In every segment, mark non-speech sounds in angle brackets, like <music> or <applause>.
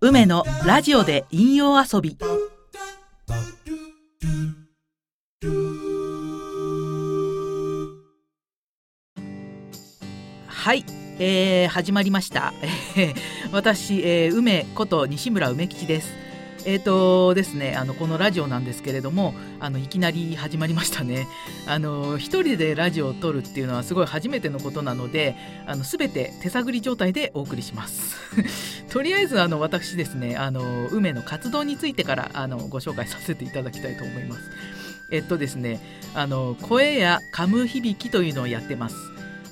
梅のラジオで引用遊び。はい、えー、始まりました。私、えー、梅こと西村梅吉です。えーとですね、あのこのラジオなんですけれどもあのいきなり始まりましたね。<laughs> あの一人でラジオを撮るっていうのはすごい初めてのことなのであの全て手探り状態でお送りします。<laughs> とりあえずあの私ですねあの梅の活動についてからあのご紹介させていただきたいと思います。えっとですねあの声や噛む響きというのをやってます。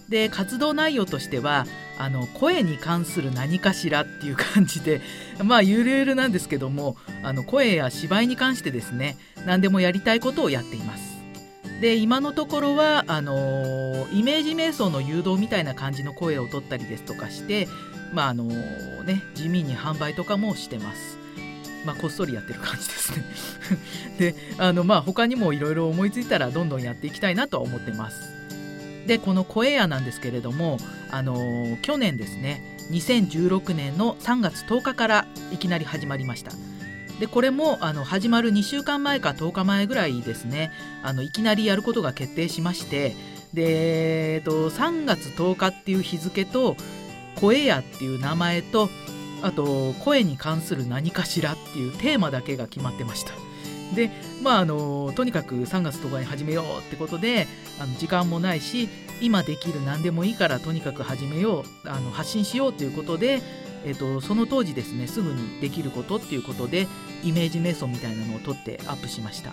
で活動内容としてはあの声に関する何かしらっていう感じでまあゆるゆるなんですけどもあの声や芝居に関してですね何でもやりたいことをやっています。で今のところはあのイメージ瞑想の誘導みたいな感じの声を取ったりですとかしてまああのね地味に販売とかもしてます。まあ、こっそりやってる感じですね <laughs> であのまあ他にもいろいろ思いついたらどんどんやっていきたいなとは思ってます。でこの声屋なんですけれども、あのー、去年ですね2016年の3月10日からいきなり始まりました。でこれもあの始まる2週間前か10日前ぐらいですねあのいきなりやることが決定しましてで、えっと、3月10日っていう日付と声屋っていう名前とあと声に関する何かしらっていうテーマだけが決まってました。でまああのとにかく3月10日に始めようってことであの時間もないし今できる何でもいいからとにかく始めようあの発信しようということで、えーと、その当時ですねすぐにできることっていうことでイメージ瞑想みたいなのを撮ってアップしました。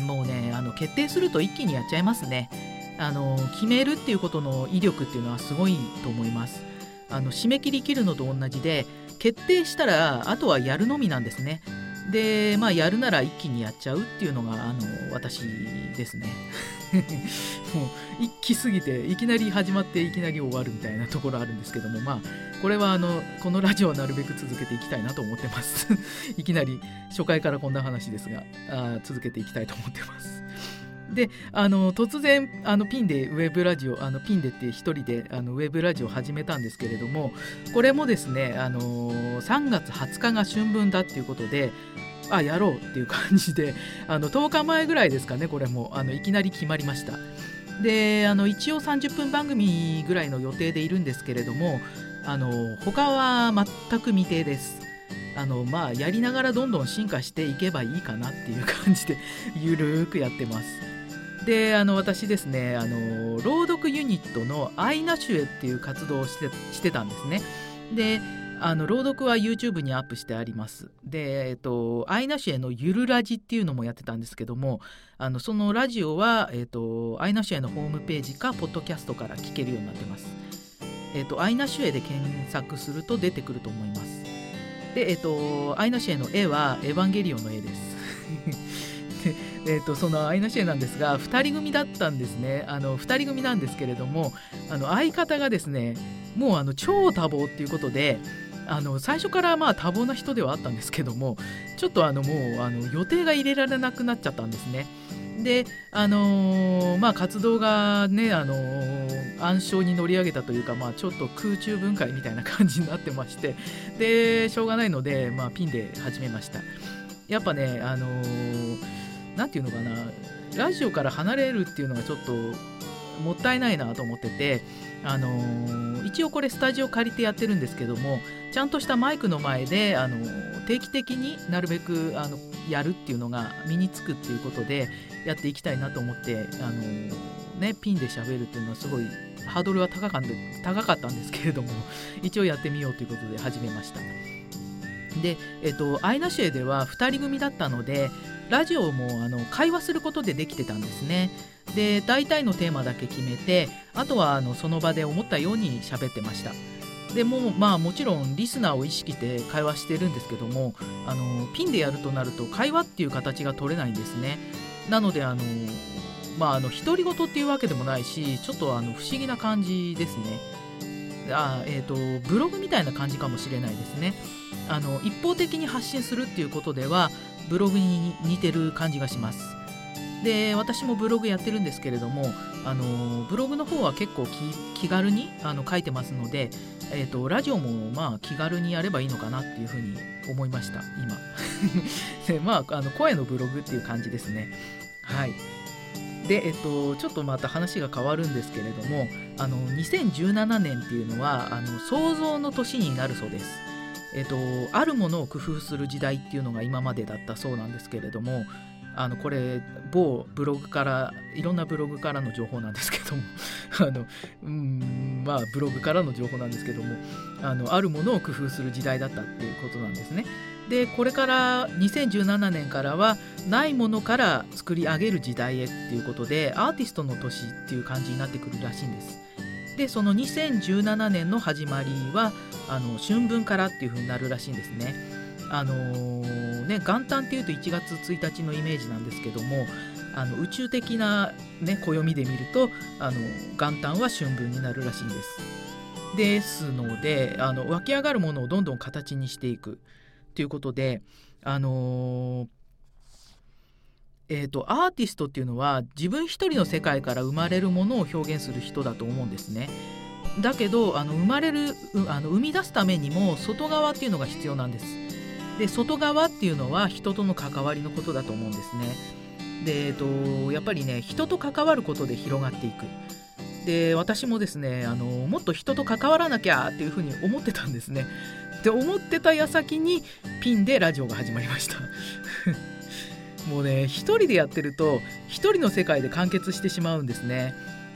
もうねあの決定すると一気にやっちゃいますね。あの決めるっていうことの威力っていうのはすごいと思います。あの締め切り切るのと同じで決定したらあとはやるのみなんですね。でまあやるなら一気にやっちゃうっていうのがあの私ですね。<laughs> もう一気すぎていきなり始まっていきなり終わるみたいなところあるんですけどもまあこれはあのこのラジオはなるべく続けていきたいなと思ってます。<laughs> いきなり初回からこんな話ですがあ続けていきたいと思ってます。であの突然あのピンでウェブラジオあのピンでって一人であのウェブラジオを始めたんですけれどもこれもですねあの3月20日が春分だっていうことであやろうっていう感じであの10日前ぐらいですかねこれもあのいきなり決まりました。であの一応30分番組ぐらいの予定でいるんですけれどもあの他は全く未定です。あのまあやりながらどんどん進化していけばいいかなっていう感じで <laughs> ゆるーくやってます。であの私ですねあの朗読ユニットのアイナシュエっていう活動をしてしてたんですねであの朗読は YouTube にアップしてあります。で、えっと、アイナシュエのゆるラジっていうのもやってたんですけども、あのそのラジオは、えっと、アイナシュエのホームページか、ポッドキャストから聞けるようになってます。えっと、アイナシュエで検索すると出てくると思います。で、えっと、アイナシュエの絵はエヴァンゲリオンの絵です。えーと、そのアイナシエなんですが2人組だったんですねあの2人組なんですけれどもあの相方がですねもうあの超多忙っていうことであの最初からまあ多忙な人ではあったんですけどもちょっとあのもうあの予定が入れられなくなっちゃったんですね。であのー、まあ活動がね、あのー、暗礁に乗り上げたというか、まあ、ちょっと空中分解みたいな感じになってましてでしょうがないので、まあ、ピンで始めましたやっぱねあの何、ー、て言うのかなラジオから離れるっていうのがちょっともったいないなと思っててあのー、一応これスタジオ借りてやってるんですけどもちゃんとしたマイクの前で、あのー、定期的になるべくあのやるっていうのが身につくっていうことでやっていきたいなと思って、あのー、ね、ピンで喋るっていうのはすごいハードルは高か高かったんですけれども <laughs> 一応やってみようということで始めました。で、えっと、アイナシエでは2人組だったのでラジオもあの会話することでできてたんですね。で大体のテーマだけ決めてあとはあのその場で思ったように喋ってました。でもまあもちろんリスナーを意識して会話してるんですけどもあのピンでやるとなると会話っていう形が取れないんですね。なのであのまあ独り言っていうわけでもないしちょっとあの不思議な感じですね。あえーと、とブログみたいな感じかもしれないですね。あの一方的に発信するっていうことではブログに似てる感じがします。で私もブログやってるんですけれどもあのブログの方は結構気軽にあの書いてますので、えーと、ラジオもまあ気軽にやればいいのかなっていうふうに思いました今。<laughs> でまああの声のブログっていう感じですね。はい。で、えっと、ちょっとまた話が変わるんですけれどもあの2017年っていうのはあの創造の年になるそうです。えっと、あるものを工夫する時代っていうのが今までだったそうなんですけれどもあのこれ某ブログからいろんなブログからの情報なんですけども <laughs> あのうんまあブログからの情報なんですけどもあのあるものを工夫する時代だったっていうことなんですね。でこれから2017年からはないものから作り上げる時代へっていうことでアーティストの年っていう感じになってくるらしいんです。でその2017年の始まりはあの春分からっていう風になるらしいんですね。あのー、ね、元旦っていうと1月1日のイメージなんですけどもあの宇宙的な、ね、暦で見るとあの元旦は春分になるらしいんです。ですのであの湧き上がるものをどんどん形にしていくということであのーえーと、アーティストっていうのは自分一人の世界から生まれるものを表現する人だと思うんですね。だけどあの生まれるあの生み出すためにも外側っていうのが必要なんです。で外側っていうのは人との関わりのことだと思うんですね。で、えっと、やっぱりね人と関わることで広がっていく。で私もですねあのもっと人と関わらなきゃっていうふうに思ってたんですね。で思ってた矢先にピンでラジオが始まりました。<laughs> もうね一人でやってると一人の世界で完結してしまうんですね。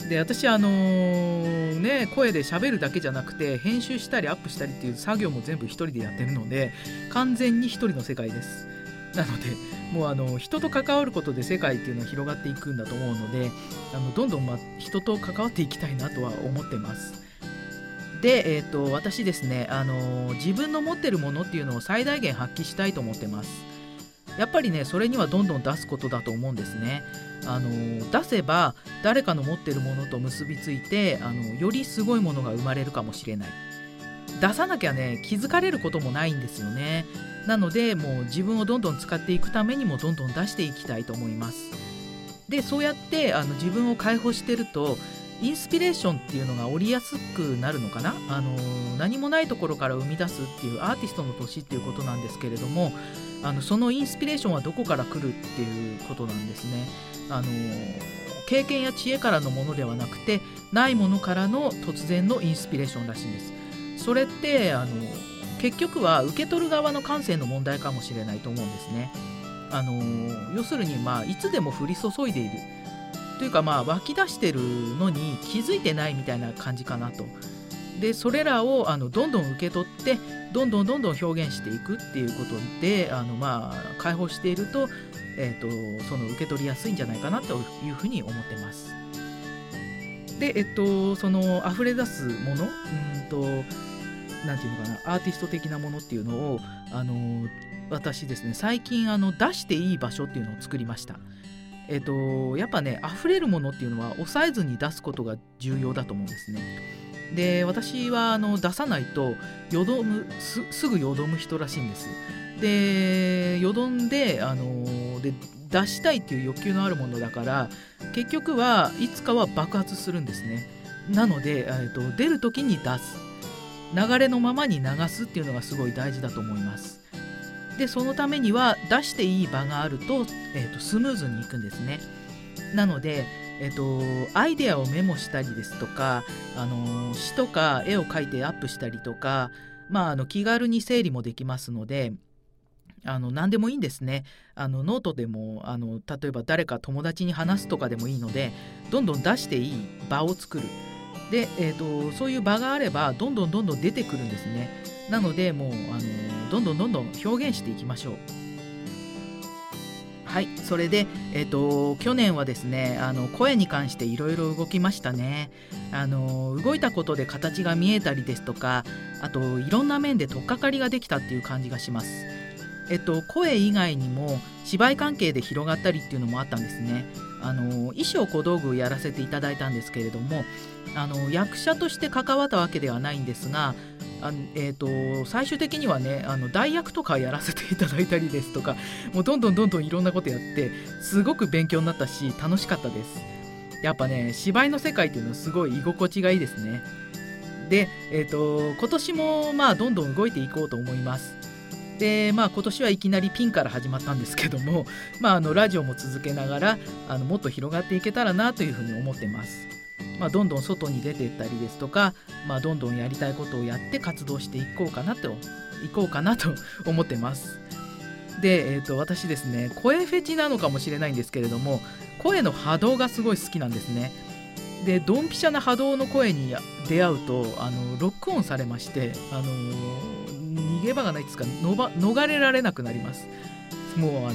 で私あのー、ね声で喋るだけじゃなくて編集したりアップしたりっていう作業も全部一人でやってるので完全に一人の世界です。なのでもうあの人と関わることで世界っていうのは広がっていくんだと思うのであのどんどん、ま、人と関わっていきたいなとは思ってます。で、えーと、私ですね、あのー、自分の持ってるものっていうのを最大限発揮したいと思ってます。やっぱりねそれにはどんどん出すことだと思うんですね。あの出せば誰かの持ってるものと結びついてあのよりすごいものが生まれるかもしれない。出さなきゃね気づかれることもないんですよね。なのでもう自分をどんどん使っていくためにもどんどん出していきたいと思います。でそうやってあの自分を解放してるとインスピレーションっていうのが降りやすくなるのかな？あの何もないところから生み出すっていうアーティストの年っていうことなんですけれどもあのそのインスピレーションはどこから来るっていうことなんですね。あの経験や知恵からのものではなくてないものからの突然のインスピレーションらしいんです。それってあの結局は受け取る側の感性の問題かもしれないと思うんですね。あの要するに、まあ、いつでも降り注いでいるというか、まあ、湧き出してるのに気づいてないみたいな感じかなと。でそれらをあのどんどん受け取ってどんどんどんどん表現していくっていうことであの、まあ、解放していると,、えーと、その受け取りやすいんじゃないかなというふうに思ってます。で、えっと、その溢れ出すものうんとなんていうのかなアーティスト的なものっていうのをあの私ですね最近あの出していい場所っていうのを作りました。えっと、やっぱね溢れるものっていうのは抑えずに出すことが重要だと思うんですね。で私はあの出さないとよどむすぐよどむ人らしいんです。でよどんであので出したいっていう欲求のあるものだから結局はいつかは爆発するんですね。なので、えーと、出る時に出す。流れのままに流すっていうのがすごい大事だと思います。でそのためには出していい場があると,、えーとスムーズにいくんですね。なのでえっと、アイデアをメモしたりですとか、あの詩とか絵を描いてアップしたりとか、まあ、あの気軽に整理もできますのであの何でもいいんですね。あのノートでもあの例えば誰か友達に話すとかでもいいのでどんどん出していい場を作る。で、えーとそういう場があればどんどんどんどん出てくるんですね。なのでもうあのどんどんどんどん表現していきましょう。はいそれで、えーと、去年はですねあの声に関していろいろ動きましたね。あの動いたことで形が見えたりですとかあといろんな面で取っかかりができたっていう感じがします。えっと声以外にも芝居関係で広がったりっていうのもあったんですね。あの衣装小道具やらせていただいたんですけれどもあの役者として関わったわけではないんですがあえーと、最終的にはねあの代役とかやらせていただいたりですとかもうどんどんどんどんいろんなことやってすごく勉強になったし楽しかったです。やっぱね芝居の世界っていうのはすごい居心地がいいですね。で、えーと、今年もまあどんどん動いていこうと思います。でまあ今年はいきなりピンから始まったんですけども、<laughs> まあ、あのラジオも続けながらあのもっと広がっていけたらなというふうに思ってます。まあ、どんどん外に出ていったりですとか、まあ、どんどんやりたいことをやって活動していこうかなといこうかなと <laughs> 思ってます。で、えーと、と私ですね声フェチなのかもしれないんですけれども声の波動がすごい好きなんですね。でドンピシャな波動の声に出会うとあのロックオンされましてあの逃げ場がないですか逃れられなくなります。もうあの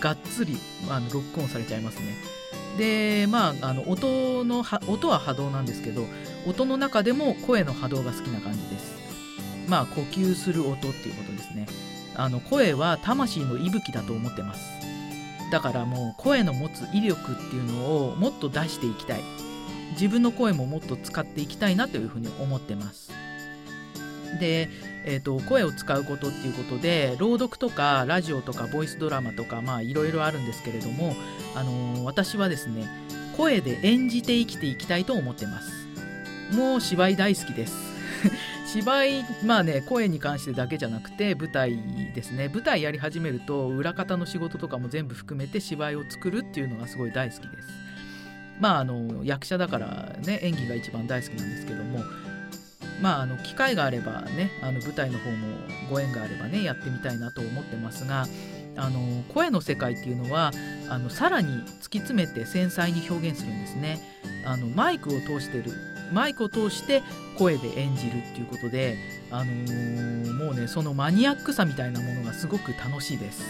がっつりあのロックオンされちゃいますね。でまああの音の音は波動なんですけど音の中でも声の波動が好きな感じです。まあ呼吸する音っていうことですね。あの声は魂の息吹だと思ってます。だからもう声の持つ威力っていうのをもっと出していきたい。自分の声ももっと使っていきたいなというふうに思ってます。で、えーと、声を使うことっていうことで朗読とかラジオとかボイスドラマとかまあいろいろあるんですけれども、あのー、私はですね声で演じて生きていきたいと思ってます。もう芝居大好きです。<laughs> 芝居まあね声に関してだけじゃなくて舞台ですね。舞台やり始めると裏方の仕事とかも全部含めて芝居を作るっていうのがすごい大好きです。まああの役者だからね演技が一番大好きなんですけどもまあ、あの機会があればねあの舞台の方もご縁があればねやってみたいなと思ってますがあの声の世界っていうのはあのさらに突き詰めて繊細に表現するんですね。あのマイクを通してるマイクを通して声で演じるっていうことで、あのー、もうねそのマニアックさみたいなものがすごく楽しいです。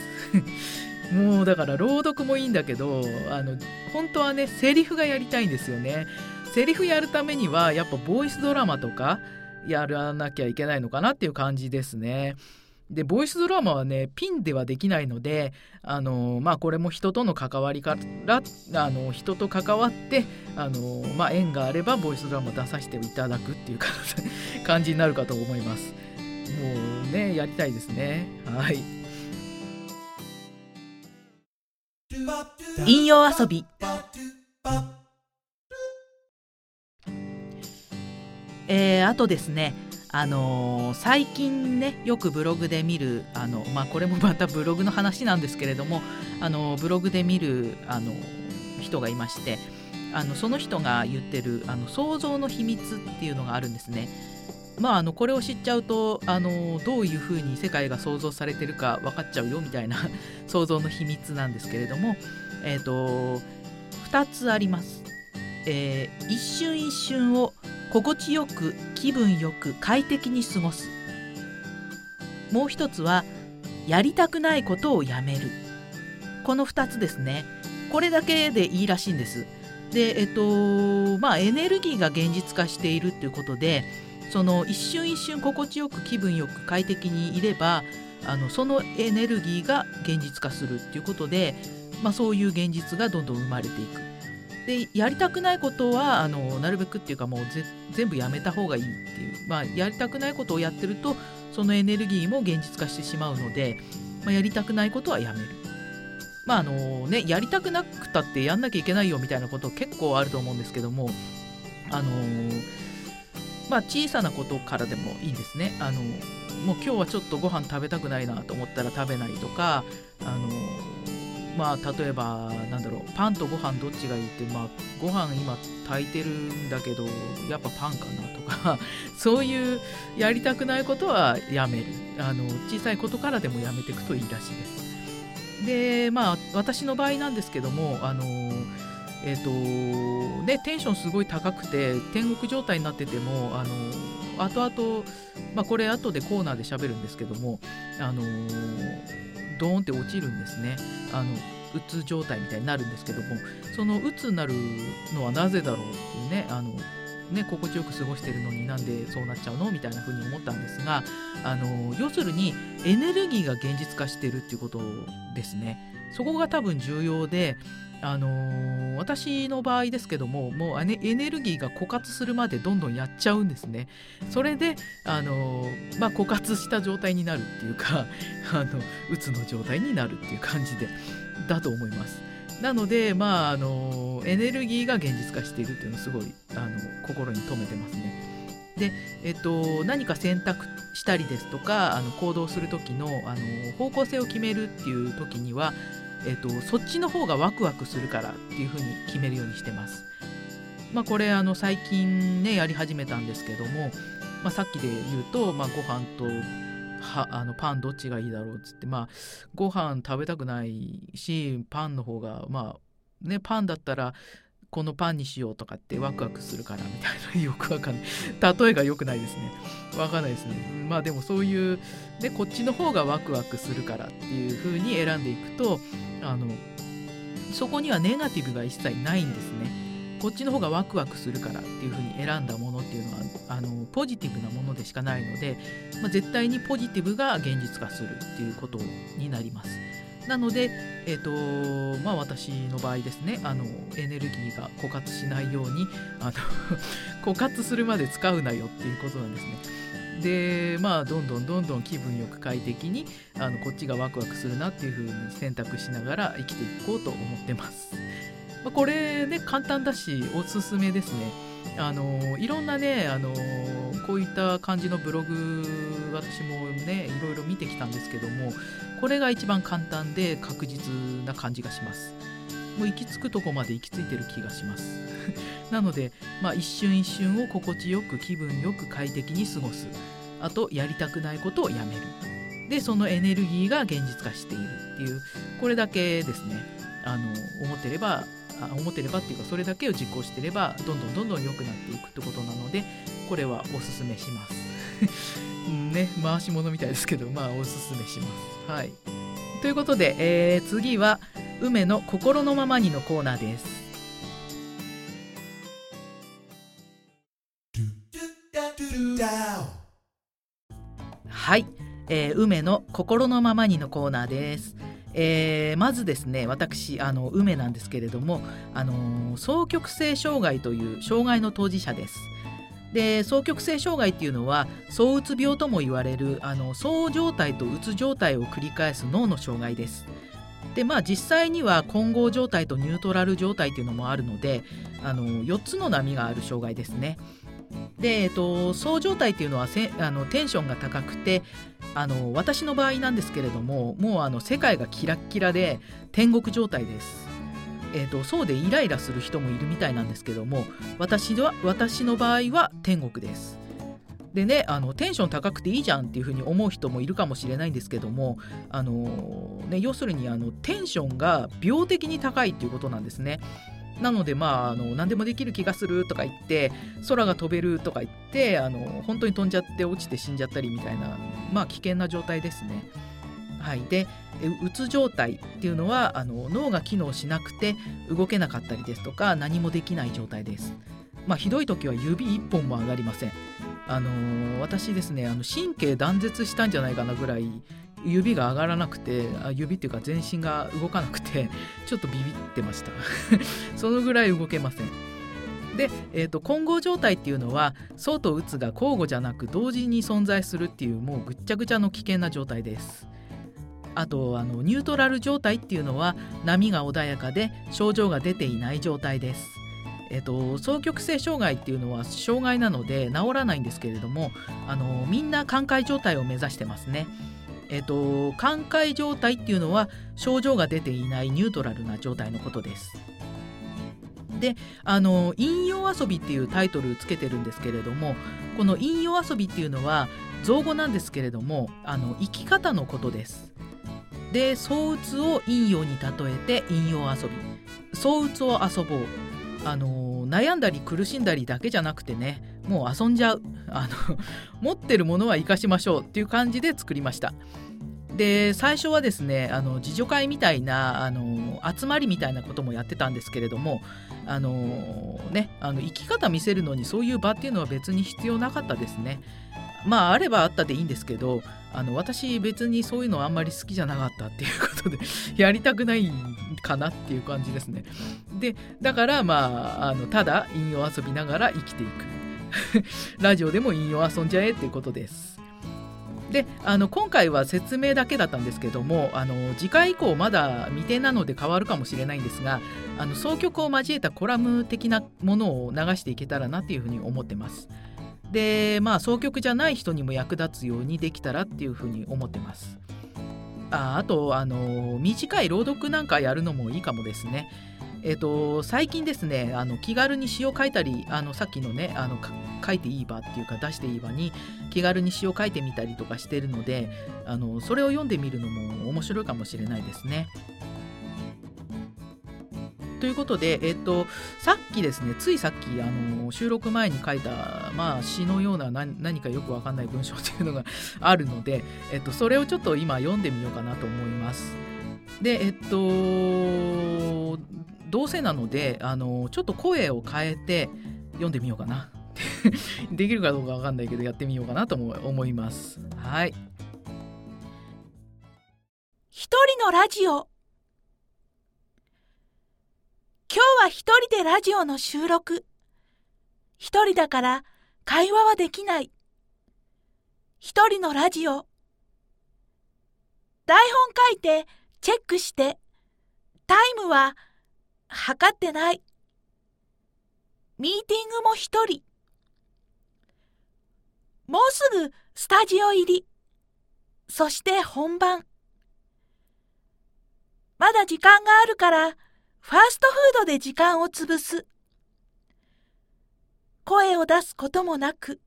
<laughs> もうだから朗読もいいんだけどあの本当はねセリフがやりたいんですよね。セリフやるためにはやっぱボイスドラマとかやらなきゃいけないのかなっていう感じですね。でボイスドラマはねピンではできないのであのまあこれも人との関わりからあの人と関わってあの、まあ、縁があればボイスドラマ出させていただくっていう感じ <laughs> になるかと思います。もうねやりたいですね。はい。引用遊びえー、あとですねあのー、最近ねよくブログで見るあの、まあ、これもまたブログの話なんですけれどもあのブログで見るあの人がいましてあのその人が言ってるあの想像の秘密っていうのがあるんですね。まあ、あのこれを知っちゃうとあのどういうふうに世界が想像されてるか分かっちゃうよみたいな <laughs> 想像の秘密なんですけれども、えーと、2つあります。えー、一瞬一瞬を心地よく気分よく快適に過ごす。もう一つはやりたくないことをやめる。この2つですね。これだけでいいらしいんです。でえっとまあエネルギーが現実化しているっていうことでその一瞬一瞬心地よく気分よく快適にいればあのそのエネルギーが現実化するっていうことで、まあ、そういう現実がどんどん生まれていく。でやりたくないことはあのなるべくっていうかもう全部やめた方がいいっていう、まあ、やりたくないことをやってるとそのエネルギーも現実化してしまうので、まあ、やりたくないことはやめる。まああのね、やりたくなくたってやんなきゃいけないよみたいなこと結構あると思うんですけども、あのまあ、小さなことからでもいいんですね。あのもう今日はちょっとご飯食べたくないなと思ったら食べないとか、あのまあ例えばなんだろうパンとご飯どっちがいいってまあご飯今炊いてるんだけどやっぱパンかなとか <laughs> そういうやりたくないことはやめる。あの小さいことからでもやめていくといいらしいです。でまあ私の場合なんですけどもあのえっ、ー、とねテンションすごい高くて天国状態になっててもあの後々まあこれ後でコーナーで喋るんですけどもあのドーンって落ちるんですねあのうつ状態みたいになるんですけどもそのうつになるのはなぜだろうっていうねあのね心地よく過ごしてるのになんでそうなっちゃうのみたいな風に思ったんですがあの要するにエネルギーが現実化してるっていうことですね。そこが多分重要であのー、私の場合ですけどももうエネルギーが枯渇するまでどんどんやっちゃうんですね。それで、あのー、まあ、枯渇した状態になるっていうか <laughs> あのうつの状態になるっていう感じでだと思います。なのでまああのエネルギーが現実化しているっていうのをすごいあの心に留めてますね。で、えっと、何か選択したりですとかあの行動する時のあの方向性を決めるっていう時にはえっと、そっちの方がワクワクするからっていうふうに決めるようにしてます。まあ、これあの最近ねやり始めたんですけども、まあ、さっきで言うと、まあ、ご飯とはあのパンどっちがいいだろうっつってまあご飯食べたくないしパンの方がまあねパンだったらこのパンにしようとかってワクワクするからみたいな。よくわかんない。例えが良くないですね。わかんないですね。まあでもそういうでこっちの方がワクワクするからっていう風に選んでいくとあのそこにはネガティブが一切ないんですね。こっちの方がワクワクするからっていう風に選んだものっていうのはあのポジティブなものでしかないので、まあ、絶対にポジティブが現実化するっていうことになります。なので、えーとまあ、私の場合ですねあのエネルギーが枯渇しないようにあの <laughs> 枯渇するまで使うなよっていうことなんですね。でまあどんどんどんどん気分よく快適にあのこっちがワクワクするなっていう風に選択しながら生きていこうと思ってます。まあ、これね簡単だしおすすめですね。あのいろんなねあのこういった感じのブログ私もねいろいろ見てきたんですけどもこれが一番簡単で確実な感じがします。もう行き着くとこまで行き着いてる気がします。<laughs> なので、まあ、一瞬一瞬を心地よく気分よく快適に過ごす。あとやりたくないことをやめる。でそのエネルギーが現実化しているっていうこれだけですね。あの思ってれば思ってればっていうかそれだけを実行してればどんどんどんどん良くなっていくってことなのでこれはおすすめします。<laughs> ね回し物みたいですけどまあおすすめします。はい。ということで、えー、次は梅の心のままにのコーナーです。はい、えー、梅の心のままにのコーナーです。えー、まずですね私あの梅なんですけれども、あの、双極性障害という障害の当事者です。で双極性障害っていうのは躁うつ病とも言われるあの躁状態とうつ状態を繰り返す脳の障害です。でまあ実際には混合状態とニュートラル状態っていうのもあるのであの4つの波がある障害ですね。で、えっと、そう状態っていうのはせあのテンションが高くてあの私の場合なんですけれどももうあの世界がキラッキラで天国状態です。えーと、そうでイライラする人もいるみたいなんですけども私は私の場合は天国です。でねあのテンション高くていいじゃんっていうふうに思う人もいるかもしれないんですけどもあの、ね、要するにあのテンションが病的に高いっていうことなんですね。なのでまああの何でもできる気がするとか言って空が飛べるとか言ってあの本当に飛んじゃって落ちて死んじゃったりみたいなまあ危険な状態ですね。はい、でうつ状態っていうのはあの脳が機能しなくて動けなかったりですとか何もできない状態です。まあ、ひどい時は指1本も上がりません。あのー、私ですねあの神経断絶したんじゃないかなぐらい指が上がらなくてあ指っていうか全身が動かなくて <laughs> ちょっとビビってました。<laughs> そのぐらい動けません。で、えーと、混合状態っていうのは層とうつが交互じゃなく同時に存在するっていうもうぐっちゃぐちゃの危険な状態です。あとあのニュートラル状態っていうのは波が穏やかで症状が出ていない状態です。えっと、双極性障害っていうのは障害なので治らないんですけれどもあのみんな寛解状態を目指してますね。えっと、寛解状態っていうのは症状が出ていないニュートラルな状態のことです。であの引用遊びっていうタイトルつけてるんですけれどもこの引用遊びっていうのは造語なんですけれどもあの生き方のことです。で相うつを引用に例えて引用遊び相うつを遊ぼうあの悩んだり苦しんだりだけじゃなくてねもう遊んじゃう。あの <laughs> 持ってるものは生かしましょうっていう感じで作りました。で最初はですねあの自助会みたいなあの集まりみたいなこともやってたんですけれどもあのねあの生き方見せるのにそういう場っていうのは別に必要なかったですね。まああればあったでいいんですけどあの私別にそういうのあんまり好きじゃなかったっていうことで <laughs> やりたくないかなっていう感じですね。でだからまああのただ引用遊びながら生きていく。<laughs> ラジオでも引用遊んじゃえっていうことです。であの今回は説明だけだったんですけどもあの次回以降まだ未定なので変わるかもしれないんですがあの総曲を交えたコラム的なものを流していけたらなっていうふうに思ってます。でまあ総曲じゃない人にも役立つようにできたらっていうふうに思ってます。ああとあの短い朗読なんかやるのもいいかもですね。えっ、と最近ですねあの気軽に詩を書いたりあのさっきのねあの書いていい場っていうか出していい場に気軽に詩を書いてみたりとかしてるのであのそれを読んでみるのも面白いかもしれないですね。ということで、えっと、さっきですねついさっきあの収録前に書いた、まあ、詩のような何かよくわかんない文章というのが <laughs> あるので、えっと、それをちょっと今読んでみようかなと思います。でえっとどうせなのであのちょっと声を変えて読んでみようかな。<laughs> できるかどうかわかんないけどやってみようかなと思います。はい。一人のラジオ今日は一人でラジオの収録。一人だから会話はできない。一人のラジオ。台本書いてチェックして、タイムは測ってない。ミーティングも一人。もうすぐスタジオ入り。そして本番。まだ時間があるからファーストフードで時間を潰す。声を出すこともなく。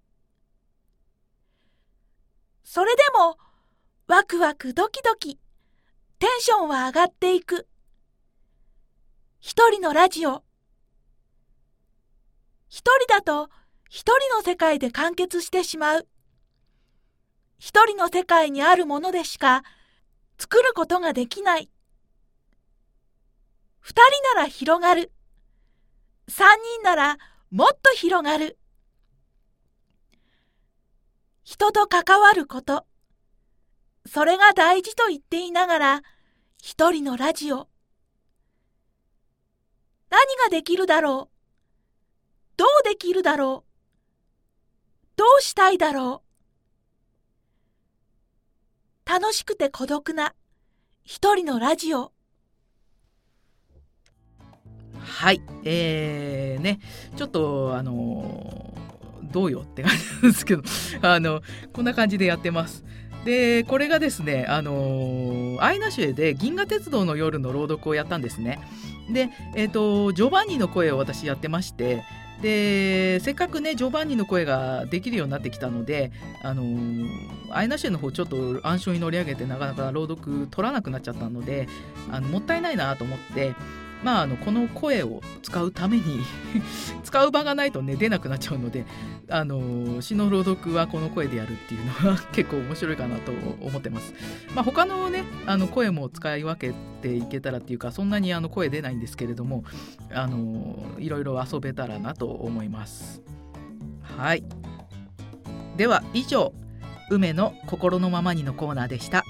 それでも、ワクワクドキドキ、テンションは上がっていく。一人のラジオ。一人だと、一人の世界で完結してしまう。一人の世界にあるものでしか作ることができない。二人なら広がる。三人ならもっと広がる。人と関わること。それが大事と言っていながら、一人のラジオ。何ができるだろう？どうできるだろう？どうしたいだろう？楽しくて孤独な一人のラジオ。はい。えー、ね。ちょっとあのどうよって感じなんですけど。<laughs> あのこんな感じでやってます。でこれがですねあのアイナシュエで銀河鉄道の夜の朗読をやったんですね。でえ、ー、とジョバンニの声を私やってましてでせっかくねジョバンニの声ができるようになってきたのであのアイナシェの方ちょっと暗唱に乗り上げてなかなか朗読取らなくなっちゃったのであのもったいないなと思ってまあ、あのこの声を使うために <laughs> 使う場がないとね出なくなっちゃうのであの詩の朗読はこの声でやるっていうのは結構面白いかなと思ってます。まあ、他のねあの声も使い分けていけたらっていうかそんなにあの声出ないんですけれどもあのいろいろ遊べたらなと思います。はいでは以上梅の心のままにのコーナーでした。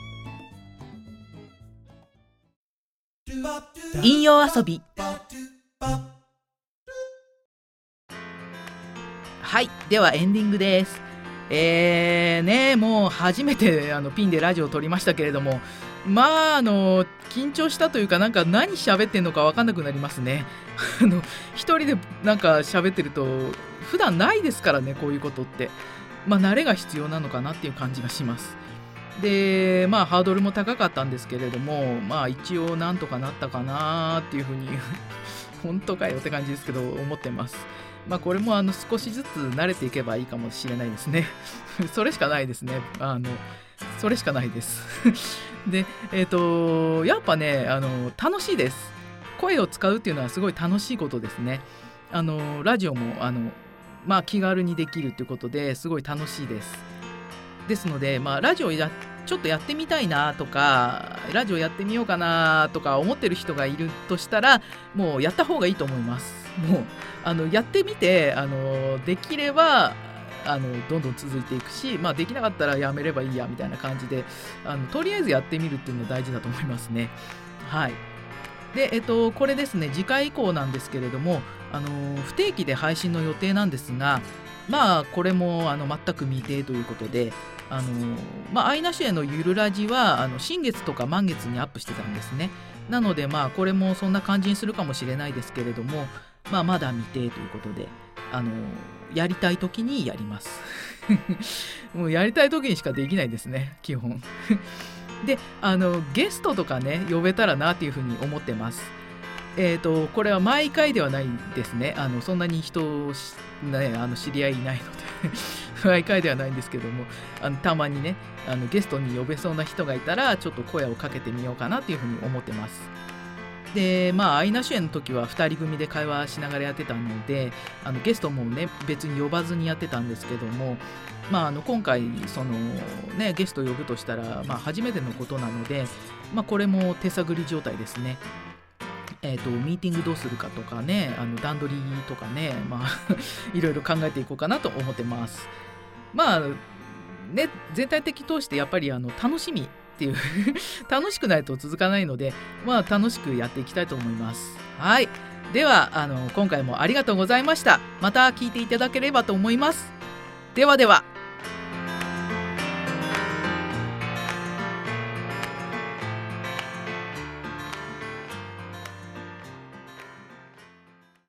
引用遊び。はいではエンディングです。えーねもう初めてあのピンでラジオを撮りましたけれども。まああの緊張したというかなんか何喋ってんのか分かんなくなりますね。<laughs> あの一人でなんか喋ってると普段ないですからねこういうことって。まあ慣れが必要なのかなっていう感じがします。でまあハードルも高かったんですけれどもまあ一応なんとかなったかなっていうふうに <laughs> 本当かよって感じですけど思ってます。まあこれもあの少しずつ慣れていけばいいかもしれないですね。<laughs> それしかないですね。あのそれしかないです。<laughs> でえっ、ー、とやっぱねあの楽しいです。声を使うっていうのはすごい楽しいことですね。あのラジオもあのまあ気軽にできるっていうことですごい楽しいです。ですので、まあ、ラジオやちょっとやってみたいなとかラジオやってみようかなとか思ってる人がいるとしたらもうやった方がいいと思います。もうあのやってみてあのできればあのどんどん続いていくし、まあ、できなかったらやめればいいやみたいな感じであのとりあえずやってみるっていうのは大事だと思いますね。はいで、えっと、これですね次回以降なんですけれどもあの不定期で配信の予定なんですがまあこれもあの全く未定ということであのまあアイナシュへのゆるラジはあの新月とか満月にアップしてたんですね。なのでまあこれもそんな感じにするかもしれないですけれどもまあまだ未定ということであのやりたい時にやります。<laughs> もうやりたい時にしかできないですね基本。<laughs> であのゲストとかね呼べたらなっていうふうに思ってます。えーと、これは毎回ではないですね。あのそんなに人、ね、あの知り合いいないので。<laughs> 毎回ではないんですけども。あのたまにねあのゲストに呼べそうな人がいたらちょっと声をかけてみようかなっていうふうに思ってます。でまあアイナ主演の時は2人組で会話しながらやってたのであのゲストもね別に呼ばずにやってたんですけどもまあ、あの今回その、ね、ゲスト呼ぶとしたら、まあ、初めてのことなので、まあ、これも手探り状態ですね。えーと、ミーティングどうするかとかねあの段取りとかね、まあ <laughs> いろいろ考えていこうかなと思ってます。まあね全体的通してやっぱりあの楽しみっていう <laughs> 楽しくないと続かないのでまあ楽しくやっていきたいと思います。はいではあの今回もありがとうございました。また聞いていただければと思います。ではでは。